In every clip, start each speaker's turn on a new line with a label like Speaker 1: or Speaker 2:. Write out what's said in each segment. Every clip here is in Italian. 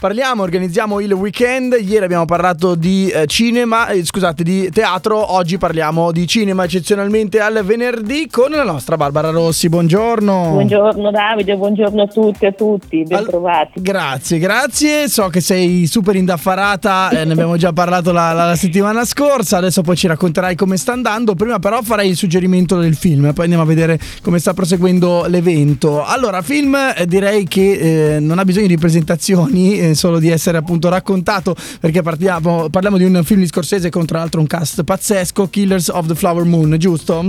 Speaker 1: Parliamo, organizziamo il weekend. Ieri abbiamo parlato di eh, cinema, eh, scusate, di teatro. Oggi parliamo di cinema eccezionalmente al venerdì con la nostra Barbara Rossi. Buongiorno.
Speaker 2: Buongiorno Davide, buongiorno a tutti e a tutti, ben trovati.
Speaker 1: Al- grazie, grazie. So che sei super indaffarata, eh, ne abbiamo già parlato la, la, la, settimana scorsa. Adesso poi ci racconterai come sta andando. Prima però farei il suggerimento del film, poi andiamo a vedere come sta proseguendo l'evento. Allora, film eh, direi che eh, non ha bisogno di presentazioni eh, solo di essere appunto raccontato perché partiamo, parliamo di un film di Scorsese con tra l'altro un cast pazzesco, Killers of the Flower Moon, giusto?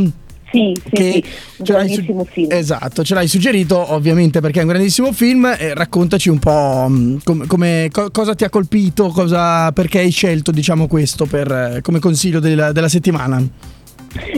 Speaker 2: Sì, sì, che sì, un grandissimo su- film.
Speaker 1: Esatto, ce l'hai suggerito ovviamente perché è un grandissimo film e raccontaci un po' mm, come, come, co- cosa ti ha colpito, cosa, perché hai scelto diciamo questo per, come consiglio della, della settimana.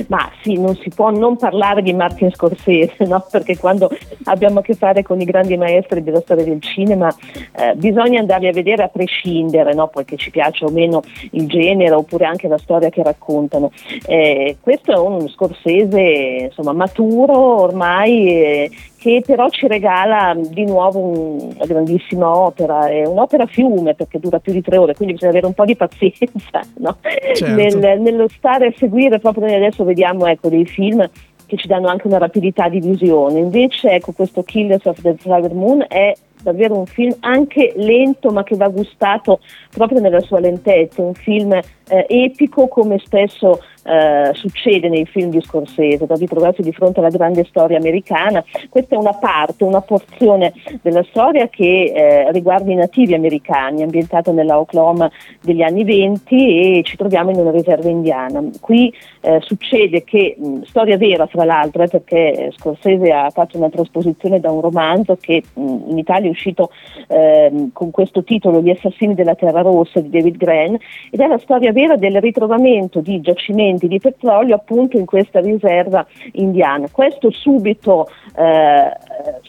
Speaker 2: Ma sì, non si può non parlare di Martin Scorsese, no? perché quando abbiamo a che fare con i grandi maestri della storia del cinema eh, bisogna andarli a vedere a prescindere, no? poi che ci piaccia o meno il genere oppure anche la storia che raccontano. Eh, questo è un Scorsese insomma, maturo ormai eh, che però ci regala di nuovo una grandissima opera, è un'opera fiume perché dura più di tre ore, quindi bisogna avere un po' di pazienza no? certo. Nel, nello stare a seguire, proprio noi adesso vediamo ecco, dei film che ci danno anche una rapidità di visione, invece ecco, questo Killers of the Flower Moon è davvero un film anche lento ma che va gustato proprio nella sua lentezza, un film eh, epico come spesso eh, succede nei film di Scorsese, da ritrovarsi di fronte alla grande storia americana. Questa è una parte, una porzione della storia che eh, riguarda i nativi americani, ambientata nella Oklahoma degli anni 20 e ci troviamo in una riserva indiana. Qui eh, succede che, mh, storia vera fra l'altro, eh, perché Scorsese ha fatto una trasposizione da un romanzo che mh, in Italia è uscito ehm, con questo titolo Gli assassini della Terra Rossa di David Gran ed è la storia vera del ritrovamento di giacimenti di petrolio appunto in questa riserva indiana. Questo subito eh,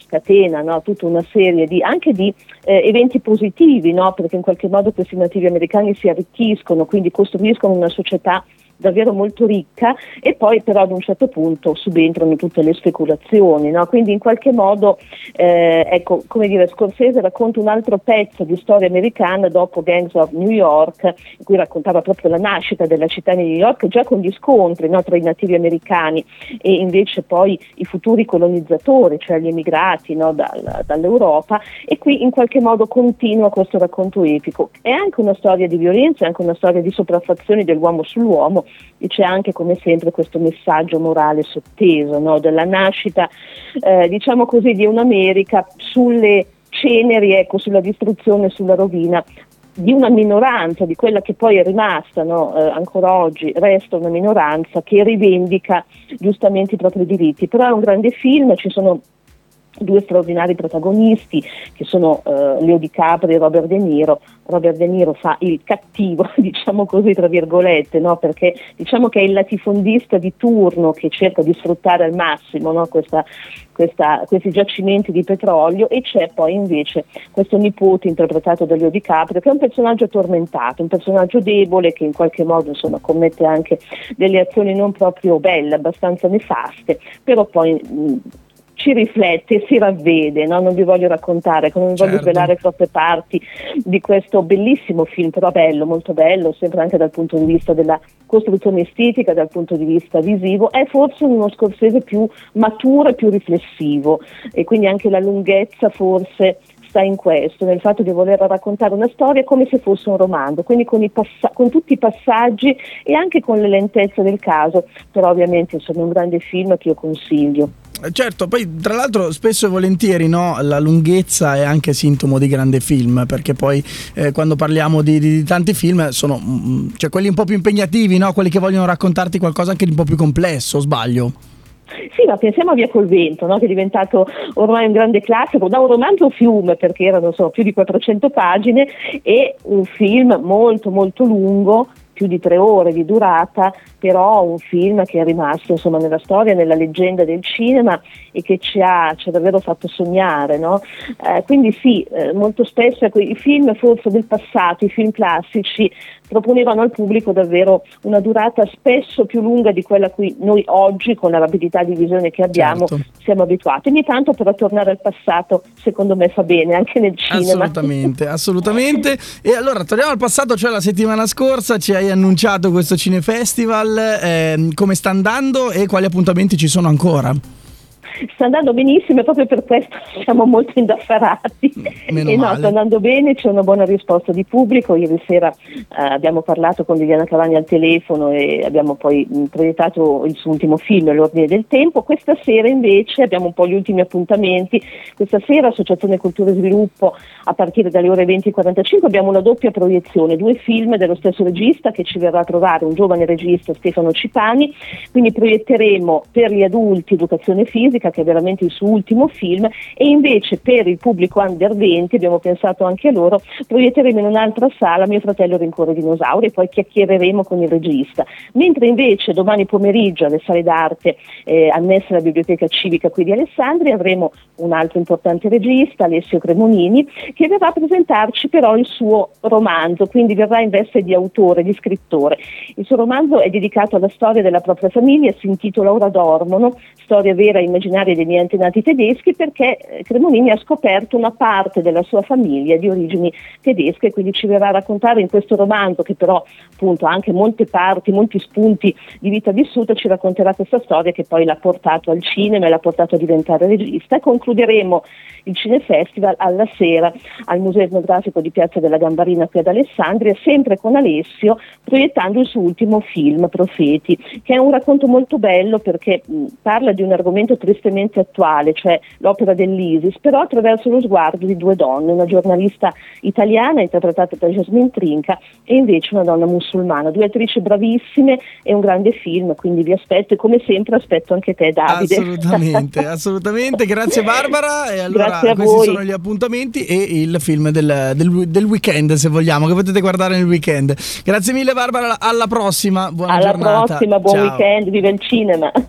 Speaker 2: scatena no, tutta una serie di, anche di eh, eventi positivi, no, perché in qualche modo questi nativi americani si arricchiscono, quindi costruiscono una società davvero molto ricca e poi però ad un certo punto subentrano tutte le speculazioni, no? quindi in qualche modo eh, ecco, come dire, Scorsese racconta un altro pezzo di storia americana dopo Gangs of New York, in cui raccontava proprio la nascita della città di New York già con gli scontri no? tra i nativi americani e invece poi i futuri colonizzatori, cioè gli emigrati no? Dal, dall'Europa e qui in qualche modo continua questo racconto epico. È anche una storia di violenza, è anche una storia di sopraffazioni dell'uomo sull'uomo e c'è anche come sempre questo messaggio morale sotteso no? della nascita, eh, diciamo così, di un'America sulle ceneri, ecco, sulla distruzione, sulla rovina di una minoranza, di quella che poi è rimasta, no? eh, ancora oggi resta una minoranza che rivendica giustamente i propri diritti. Però è un grande film, ci sono due straordinari protagonisti che sono uh, Leo DiCaprio e Robert De Niro. Robert De Niro fa il cattivo, diciamo così, tra virgolette, no? perché diciamo che è il latifondista di turno che cerca di sfruttare al massimo no? questa, questa, questi giacimenti di petrolio e c'è poi invece questo nipote interpretato da Leo DiCaprio che è un personaggio tormentato, un personaggio debole che in qualche modo insomma, commette anche delle azioni non proprio belle, abbastanza nefaste, però poi mh, ci riflette, si ravvede, no? non vi voglio raccontare, non vi certo. voglio svelare troppe parti di questo bellissimo film, però bello, molto bello, sempre anche dal punto di vista della costruzione estetica, dal punto di vista visivo, è forse uno scorsese più maturo e più riflessivo e quindi anche la lunghezza forse sta in questo, nel fatto di voler raccontare una storia come se fosse un romanzo, quindi con, passa- con tutti i passaggi e anche con le lentezze del caso, però ovviamente insomma è un grande film che io consiglio.
Speaker 1: Certo, poi tra l'altro spesso e volentieri no, la lunghezza è anche sintomo di grande film, perché poi eh, quando parliamo di, di, di, tanti film sono mm, cioè quelli un po' più impegnativi, no? quelli che vogliono raccontarti qualcosa anche di un po' più complesso, sbaglio?
Speaker 2: Sì, ma pensiamo a Via col Vento, no? che è diventato ormai un grande classico, da un romanzo fiume perché erano so, più di 400 pagine e un film molto molto lungo più di tre ore di durata, però un film che è rimasto insomma, nella storia, nella leggenda del cinema e che ci ha, ci ha davvero fatto sognare. No? Eh, quindi sì, eh, molto spesso ecco, i film forse del passato, i film classici, proponevano al pubblico davvero una durata spesso più lunga di quella a cui noi oggi, con la rapidità di visione che abbiamo, certo. siamo abituati. Ogni tanto però tornare al passato secondo me fa bene anche nel cinema.
Speaker 1: Assolutamente, assolutamente. E allora torniamo al passato, cioè la settimana scorsa ci hai annunciato questo Cinefestival, eh, come sta andando e quali appuntamenti ci sono ancora?
Speaker 2: Sta andando benissimo e proprio per questo siamo molto indaffarati.
Speaker 1: Meno
Speaker 2: e
Speaker 1: no, male.
Speaker 2: sta andando bene, c'è una buona risposta di pubblico. Ieri sera eh, abbiamo parlato con Liliana Cavani al telefono e abbiamo poi mh, proiettato il suo ultimo film, L'Ordine del Tempo. Questa sera invece abbiamo un po' gli ultimi appuntamenti. Questa sera Associazione Cultura e Sviluppo a partire dalle ore 20.45 abbiamo una doppia proiezione, due film dello stesso regista che ci verrà a trovare, un giovane regista Stefano Cipani. Quindi proietteremo per gli adulti educazione fisica America, che è veramente il suo ultimo film, e invece per il pubblico under 20, abbiamo pensato anche a loro, proietteremo in un'altra sala Mio fratello rincorre dinosauri e poi chiacchiereremo con il regista. Mentre invece domani pomeriggio alle sale d'arte eh, annesse alla biblioteca civica qui di Alessandria avremo un altro importante regista, Alessio Cremonini, che verrà a presentarci però il suo romanzo, quindi verrà in veste di autore, di scrittore. Il suo romanzo è dedicato alla storia della propria famiglia, si intitola Ora dormono, storia vera e immaginaria originaria dei miei antenati tedeschi perché eh, Cremonini ha scoperto una parte della sua famiglia di origini tedesche, quindi ci verrà a raccontare in questo romanzo che però appunto ha anche molte parti, molti spunti di vita vissuta, ci racconterà questa storia che poi l'ha portato al cinema e l'ha portato a diventare regista. E concluderemo il Cinefestival alla sera al Museo Etnografico di Piazza della Gambarina qui ad Alessandria, sempre con Alessio, proiettando il suo ultimo film, Profeti, che è un racconto molto bello perché mh, parla di un argomento tristemente attuale, cioè l'opera dell'ISIS, però attraverso lo sguardo di due donne, una giornalista italiana interpretata da Jasmine Trinca e invece una donna musulmana, due attrici bravissime e un grande film, quindi vi aspetto e come sempre aspetto anche te Davide.
Speaker 1: Assolutamente, assolutamente, grazie Barbara e allora questi voi. sono gli appuntamenti e il film del, del, del, weekend se vogliamo, che potete guardare nel weekend. Grazie mille Barbara, alla prossima, buona
Speaker 2: alla
Speaker 1: giornata.
Speaker 2: Alla prossima, buon Ciao. weekend, viva il cinema.